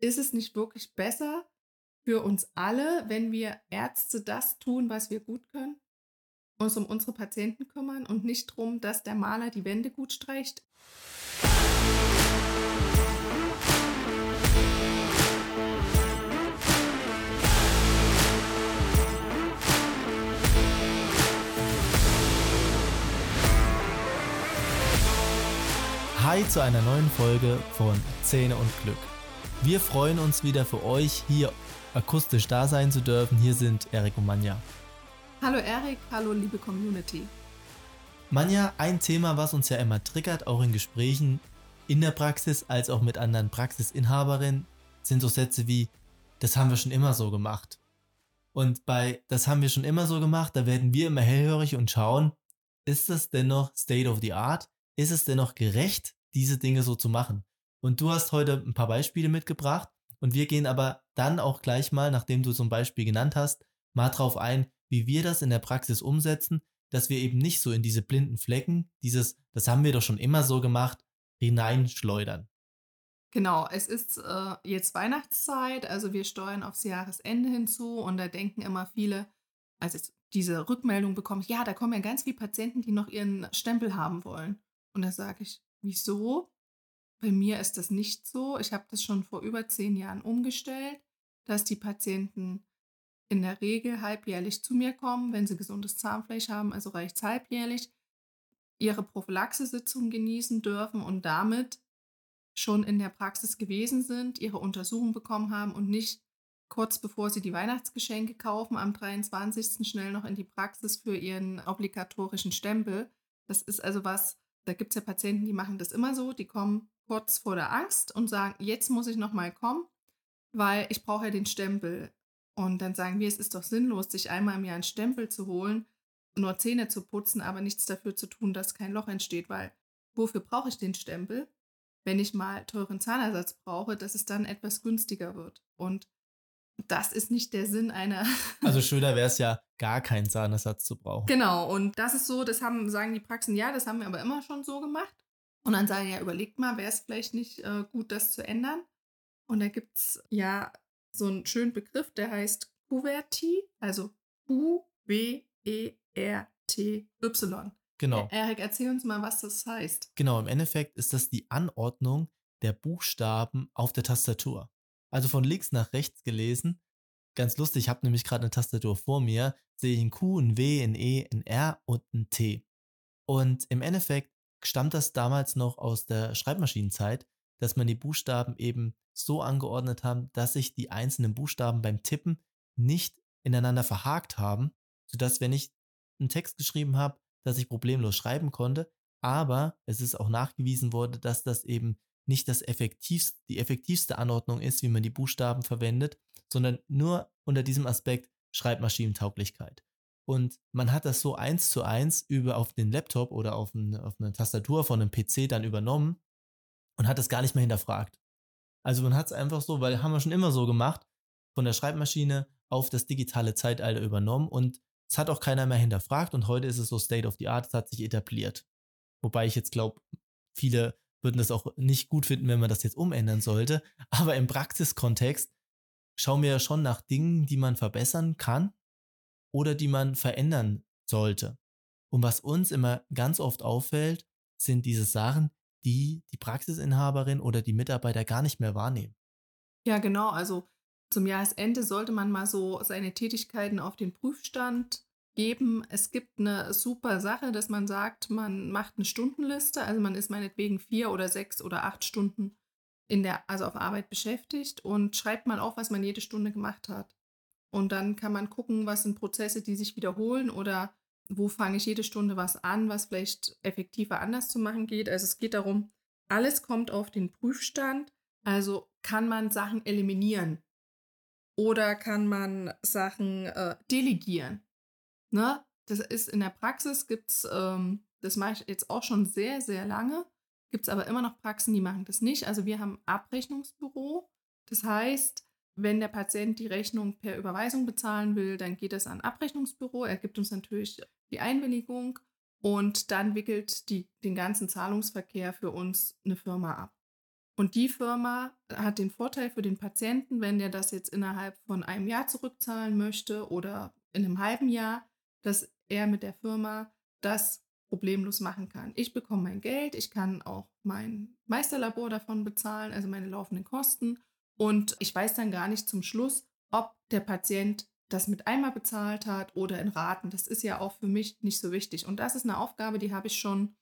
ist es nicht wirklich besser für uns alle, wenn wir Ärzte das tun, was wir gut können? Uns um unsere Patienten kümmern und nicht darum, dass der Maler die Wände gut streicht? Hi zu einer neuen Folge von Zähne und Glück. Wir freuen uns wieder für euch hier akustisch da sein zu dürfen. Hier sind Erik und Manja. Hallo Erik, hallo liebe Community. Manja, ein Thema, was uns ja immer triggert, auch in Gesprächen in der Praxis als auch mit anderen Praxisinhaberinnen, sind so Sätze wie, das haben wir schon immer so gemacht. Und bei das haben wir schon immer so gemacht, da werden wir immer hellhörig und schauen, ist das dennoch State of the Art? Ist es dennoch gerecht, diese Dinge so zu machen. Und du hast heute ein paar Beispiele mitgebracht und wir gehen aber dann auch gleich mal, nachdem du zum Beispiel genannt hast, mal drauf ein, wie wir das in der Praxis umsetzen, dass wir eben nicht so in diese blinden Flecken, dieses, das haben wir doch schon immer so gemacht, hineinschleudern. Genau, es ist äh, jetzt Weihnachtszeit, also wir steuern aufs Jahresende hinzu und da denken immer viele, als ich diese Rückmeldung bekomme, ja, da kommen ja ganz viele Patienten, die noch ihren Stempel haben wollen. Und da sage ich, Wieso? Bei mir ist das nicht so. Ich habe das schon vor über zehn Jahren umgestellt, dass die Patienten in der Regel halbjährlich zu mir kommen, wenn sie gesundes Zahnfleisch haben, also reicht halbjährlich, ihre Prophylaxesitzung genießen dürfen und damit schon in der Praxis gewesen sind, ihre Untersuchung bekommen haben und nicht kurz bevor sie die Weihnachtsgeschenke kaufen, am 23. schnell noch in die Praxis für ihren obligatorischen Stempel. Das ist also was, da gibt es ja Patienten, die machen das immer so, die kommen kurz vor der Angst und sagen, jetzt muss ich nochmal kommen, weil ich brauche ja den Stempel. Und dann sagen wir, es ist doch sinnlos, sich einmal im Jahr einen Stempel zu holen, nur Zähne zu putzen, aber nichts dafür zu tun, dass kein Loch entsteht, weil wofür brauche ich den Stempel? Wenn ich mal teuren Zahnersatz brauche, dass es dann etwas günstiger wird. Und das ist nicht der Sinn einer. also schöner wäre es ja, gar keinen Zahnersatz zu brauchen. Genau, und das ist so, das haben, sagen die Praxen, ja, das haben wir aber immer schon so gemacht. Und dann sagen ja, überlegt mal, wäre es vielleicht nicht äh, gut, das zu ändern. Und da gibt es ja so einen schönen Begriff, der heißt Kuverti, also U-W-E-R-T-Y. Genau. Erik, erzähl uns mal, was das heißt. Genau, im Endeffekt ist das die Anordnung der Buchstaben auf der Tastatur also von links nach rechts gelesen. Ganz lustig, ich habe nämlich gerade eine Tastatur vor mir, sehe ich ein Q, ein W, ein E, ein R und ein T. Und im Endeffekt stammt das damals noch aus der Schreibmaschinenzeit, dass man die Buchstaben eben so angeordnet haben, dass sich die einzelnen Buchstaben beim Tippen nicht ineinander verhakt haben, sodass wenn ich einen Text geschrieben habe, dass ich problemlos schreiben konnte, aber es ist auch nachgewiesen worden, dass das eben nicht das effektivste, die effektivste Anordnung ist, wie man die Buchstaben verwendet, sondern nur unter diesem Aspekt Schreibmaschinentauglichkeit. Und man hat das so eins zu eins über auf den Laptop oder auf, ein, auf eine Tastatur von einem PC dann übernommen und hat das gar nicht mehr hinterfragt. Also man hat es einfach so, weil haben wir schon immer so gemacht, von der Schreibmaschine auf das digitale Zeitalter übernommen und es hat auch keiner mehr hinterfragt und heute ist es so State of the Art, es hat sich etabliert. Wobei ich jetzt glaube, viele würden das auch nicht gut finden, wenn man das jetzt umändern sollte. Aber im Praxiskontext schauen wir ja schon nach Dingen, die man verbessern kann oder die man verändern sollte. Und was uns immer ganz oft auffällt, sind diese Sachen, die die Praxisinhaberin oder die Mitarbeiter gar nicht mehr wahrnehmen. Ja, genau. Also zum Jahresende sollte man mal so seine Tätigkeiten auf den Prüfstand geben. Es gibt eine super Sache, dass man sagt, man macht eine Stundenliste, also man ist meinetwegen vier oder sechs oder acht Stunden in der, also auf Arbeit beschäftigt und schreibt mal auf, was man jede Stunde gemacht hat. Und dann kann man gucken, was sind Prozesse, die sich wiederholen oder wo fange ich jede Stunde was an, was vielleicht effektiver anders zu machen geht. Also es geht darum, alles kommt auf den Prüfstand. Also kann man Sachen eliminieren oder kann man Sachen äh, delegieren. Ne? Das ist in der Praxis, gibt es, ähm, das mache ich jetzt auch schon sehr, sehr lange, gibt es aber immer noch Praxen, die machen das nicht. Also wir haben Abrechnungsbüro. Das heißt, wenn der Patient die Rechnung per Überweisung bezahlen will, dann geht es an Abrechnungsbüro. Er gibt uns natürlich die Einwilligung und dann wickelt die, den ganzen Zahlungsverkehr für uns eine Firma ab. Und die Firma hat den Vorteil für den Patienten, wenn der das jetzt innerhalb von einem Jahr zurückzahlen möchte oder in einem halben Jahr, dass er mit der Firma das problemlos machen kann. Ich bekomme mein Geld, ich kann auch mein Meisterlabor davon bezahlen, also meine laufenden Kosten. Und ich weiß dann gar nicht zum Schluss, ob der Patient das mit einmal bezahlt hat oder in Raten. Das ist ja auch für mich nicht so wichtig. Und das ist eine Aufgabe, die habe ich schon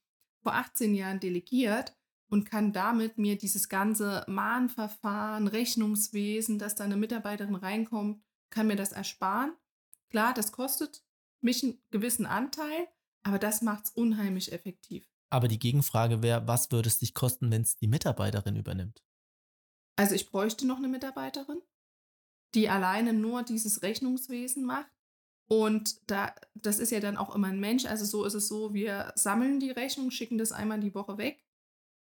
vor 18 Jahren delegiert und kann damit mir dieses ganze Mahnverfahren, Rechnungswesen, dass da eine Mitarbeiterin reinkommt, kann mir das ersparen. Klar, das kostet mich einen gewissen Anteil, aber das macht es unheimlich effektiv. Aber die Gegenfrage wäre, was würde es dich kosten, wenn es die Mitarbeiterin übernimmt? Also ich bräuchte noch eine Mitarbeiterin, die alleine nur dieses Rechnungswesen macht. Und da, das ist ja dann auch immer ein Mensch. Also so ist es so, wir sammeln die Rechnung, schicken das einmal die Woche weg.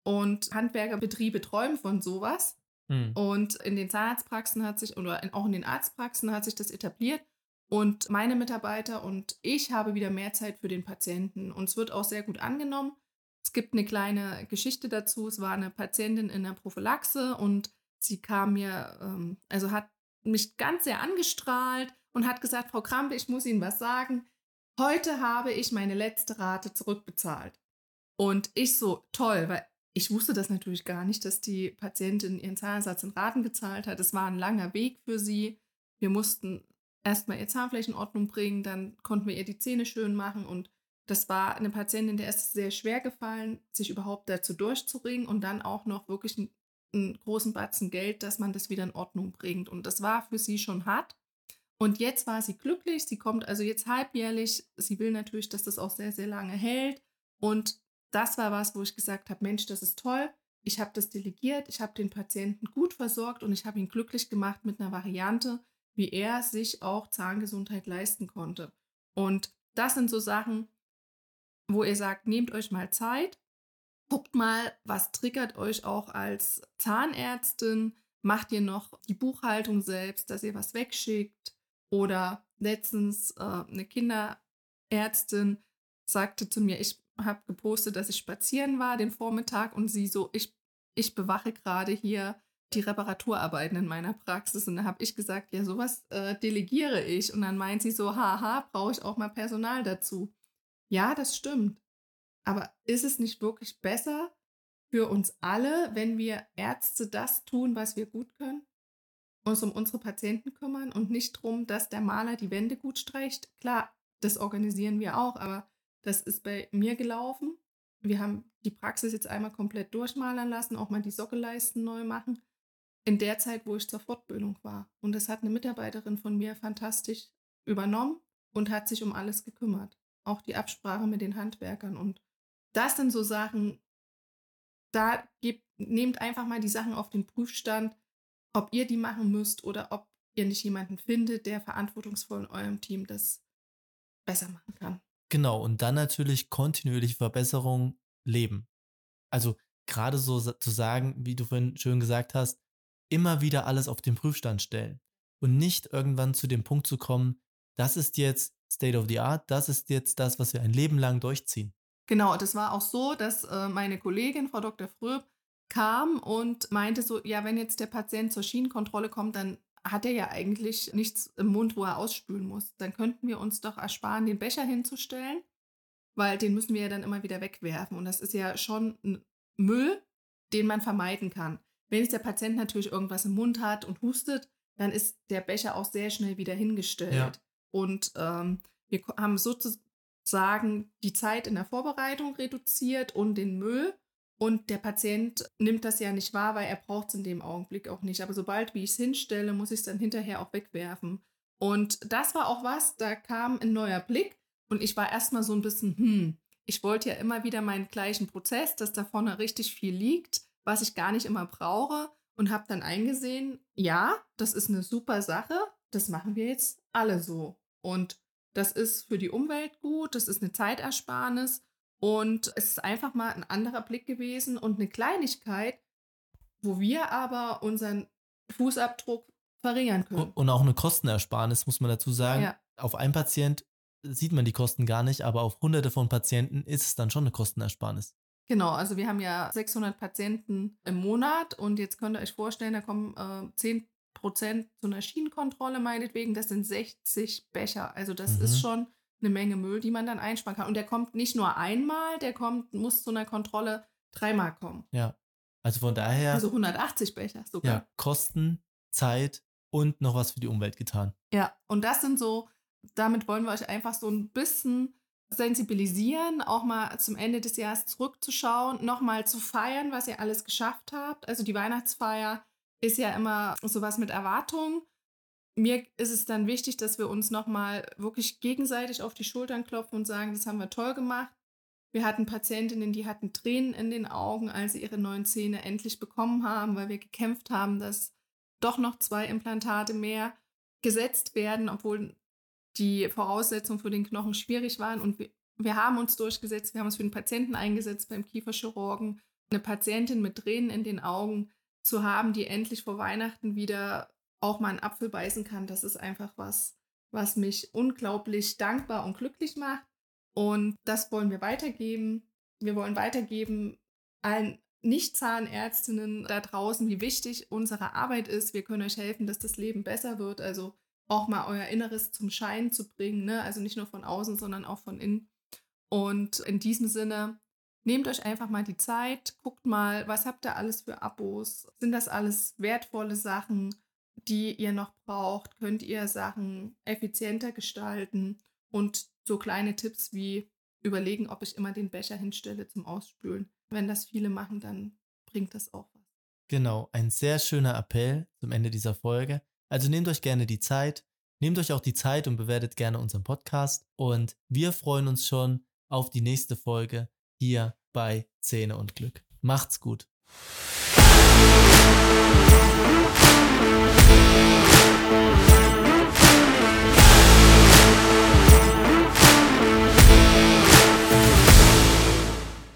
Und Handwerkerbetriebe träumen von sowas. Hm. Und in den Zahnarztpraxen hat sich, oder in, auch in den Arztpraxen hat sich das etabliert. Und meine Mitarbeiter und ich habe wieder mehr Zeit für den Patienten. Und es wird auch sehr gut angenommen. Es gibt eine kleine Geschichte dazu. Es war eine Patientin in der Prophylaxe und sie kam mir, ähm, also hat mich ganz sehr angestrahlt und hat gesagt, Frau Krampe, ich muss Ihnen was sagen. Heute habe ich meine letzte Rate zurückbezahlt. Und ich so, toll, weil ich wusste das natürlich gar nicht, dass die Patientin ihren Zahnersatz in Raten gezahlt hat. Es war ein langer Weg für sie. Wir mussten erstmal ihr Zahnfleisch in Ordnung bringen, dann konnten wir ihr die Zähne schön machen und das war eine Patientin, der ist sehr schwer gefallen, sich überhaupt dazu durchzuringen und dann auch noch wirklich einen, einen großen Batzen Geld, dass man das wieder in Ordnung bringt. Und das war für sie schon hart. Und jetzt war sie glücklich. Sie kommt also jetzt halbjährlich. Sie will natürlich, dass das auch sehr, sehr lange hält. Und das war was, wo ich gesagt habe, Mensch, das ist toll. Ich habe das delegiert, ich habe den Patienten gut versorgt und ich habe ihn glücklich gemacht mit einer Variante, wie er sich auch Zahngesundheit leisten konnte. Und das sind so Sachen, wo ihr sagt, nehmt euch mal Zeit, guckt mal, was triggert euch auch als Zahnärztin, macht ihr noch die Buchhaltung selbst, dass ihr was wegschickt oder letztens äh, eine Kinderärztin sagte zu mir, ich habe gepostet, dass ich spazieren war den Vormittag und sie so, ich, ich bewache gerade hier die Reparaturarbeiten in meiner Praxis. Und da habe ich gesagt, ja, sowas äh, delegiere ich. Und dann meint sie so, haha, brauche ich auch mal Personal dazu. Ja, das stimmt. Aber ist es nicht wirklich besser für uns alle, wenn wir Ärzte das tun, was wir gut können? Uns um unsere Patienten kümmern und nicht darum, dass der Maler die Wände gut streicht? Klar, das organisieren wir auch, aber das ist bei mir gelaufen. Wir haben die Praxis jetzt einmal komplett durchmalern lassen, auch mal die Sockelleisten neu machen. In der Zeit, wo ich zur Fortbildung war. Und das hat eine Mitarbeiterin von mir fantastisch übernommen und hat sich um alles gekümmert. Auch die Absprache mit den Handwerkern. Und das sind so Sachen, da gebt, nehmt einfach mal die Sachen auf den Prüfstand, ob ihr die machen müsst oder ob ihr nicht jemanden findet, der verantwortungsvoll in eurem Team das besser machen kann. Genau, und dann natürlich kontinuierliche Verbesserung leben. Also gerade so zu sagen, wie du vorhin schön gesagt hast, immer wieder alles auf den Prüfstand stellen und nicht irgendwann zu dem Punkt zu kommen, das ist jetzt State of the Art, das ist jetzt das, was wir ein Leben lang durchziehen. Genau, das war auch so, dass äh, meine Kollegin, Frau Dr. Fröb, kam und meinte so, ja, wenn jetzt der Patient zur Schienenkontrolle kommt, dann hat er ja eigentlich nichts im Mund, wo er ausspülen muss. Dann könnten wir uns doch ersparen, den Becher hinzustellen, weil den müssen wir ja dann immer wieder wegwerfen. Und das ist ja schon ein Müll, den man vermeiden kann. Wenn jetzt der Patient natürlich irgendwas im Mund hat und hustet, dann ist der Becher auch sehr schnell wieder hingestellt. Ja. Und ähm, wir haben sozusagen die Zeit in der Vorbereitung reduziert und den Müll und der Patient nimmt das ja nicht wahr, weil er braucht es in dem Augenblick auch nicht. Aber sobald wie ich es hinstelle, muss ich es dann hinterher auch wegwerfen. Und das war auch was, da kam ein neuer Blick und ich war erstmal so ein bisschen, hm, ich wollte ja immer wieder meinen gleichen Prozess, dass da vorne richtig viel liegt, was ich gar nicht immer brauche und habe dann eingesehen, ja, das ist eine super Sache, das machen wir jetzt alle so. Und das ist für die Umwelt gut, das ist eine Zeitersparnis und es ist einfach mal ein anderer Blick gewesen und eine Kleinigkeit, wo wir aber unseren Fußabdruck verringern können. Und auch eine Kostenersparnis, muss man dazu sagen. Ja. Auf einen Patient sieht man die Kosten gar nicht, aber auf hunderte von Patienten ist es dann schon eine Kostenersparnis. Genau, also wir haben ja 600 Patienten im Monat und jetzt könnt ihr euch vorstellen, da kommen äh, 10 Prozent zu einer Schienenkontrolle meinetwegen, das sind 60 Becher. Also das Mhm. ist schon eine Menge Müll, die man dann einsparen kann. Und der kommt nicht nur einmal, der kommt, muss zu einer Kontrolle dreimal kommen. Ja. Also von daher, Also 180 Becher sogar. ja, Kosten, Zeit und noch was für die Umwelt getan. Ja, und das sind so, damit wollen wir euch einfach so ein bisschen sensibilisieren, auch mal zum Ende des Jahres zurückzuschauen, nochmal zu feiern, was ihr alles geschafft habt. Also die Weihnachtsfeier ist ja immer sowas mit Erwartung. Mir ist es dann wichtig, dass wir uns nochmal wirklich gegenseitig auf die Schultern klopfen und sagen, das haben wir toll gemacht. Wir hatten Patientinnen, die hatten Tränen in den Augen, als sie ihre neuen Zähne endlich bekommen haben, weil wir gekämpft haben, dass doch noch zwei Implantate mehr gesetzt werden, obwohl die Voraussetzungen für den Knochen schwierig waren. Und wir, wir haben uns durchgesetzt, wir haben uns für den Patienten eingesetzt beim Kieferchirurgen. Eine Patientin mit Tränen in den Augen zu haben, die endlich vor Weihnachten wieder auch mal einen Apfel beißen kann, das ist einfach was, was mich unglaublich dankbar und glücklich macht. Und das wollen wir weitergeben. Wir wollen weitergeben allen Nicht-Zahnärztinnen da draußen, wie wichtig unsere Arbeit ist. Wir können euch helfen, dass das Leben besser wird. Also auch mal euer Inneres zum Schein zu bringen. Ne? Also nicht nur von außen, sondern auch von innen. Und in diesem Sinne, nehmt euch einfach mal die Zeit, guckt mal, was habt ihr alles für Abos? Sind das alles wertvolle Sachen, die ihr noch braucht? Könnt ihr Sachen effizienter gestalten? Und so kleine Tipps wie überlegen, ob ich immer den Becher hinstelle zum Ausspülen. Wenn das viele machen, dann bringt das auch was. Genau, ein sehr schöner Appell zum Ende dieser Folge. Also nehmt euch gerne die Zeit, nehmt euch auch die Zeit und bewertet gerne unseren Podcast. Und wir freuen uns schon auf die nächste Folge hier bei Zähne und Glück. Macht's gut. Musik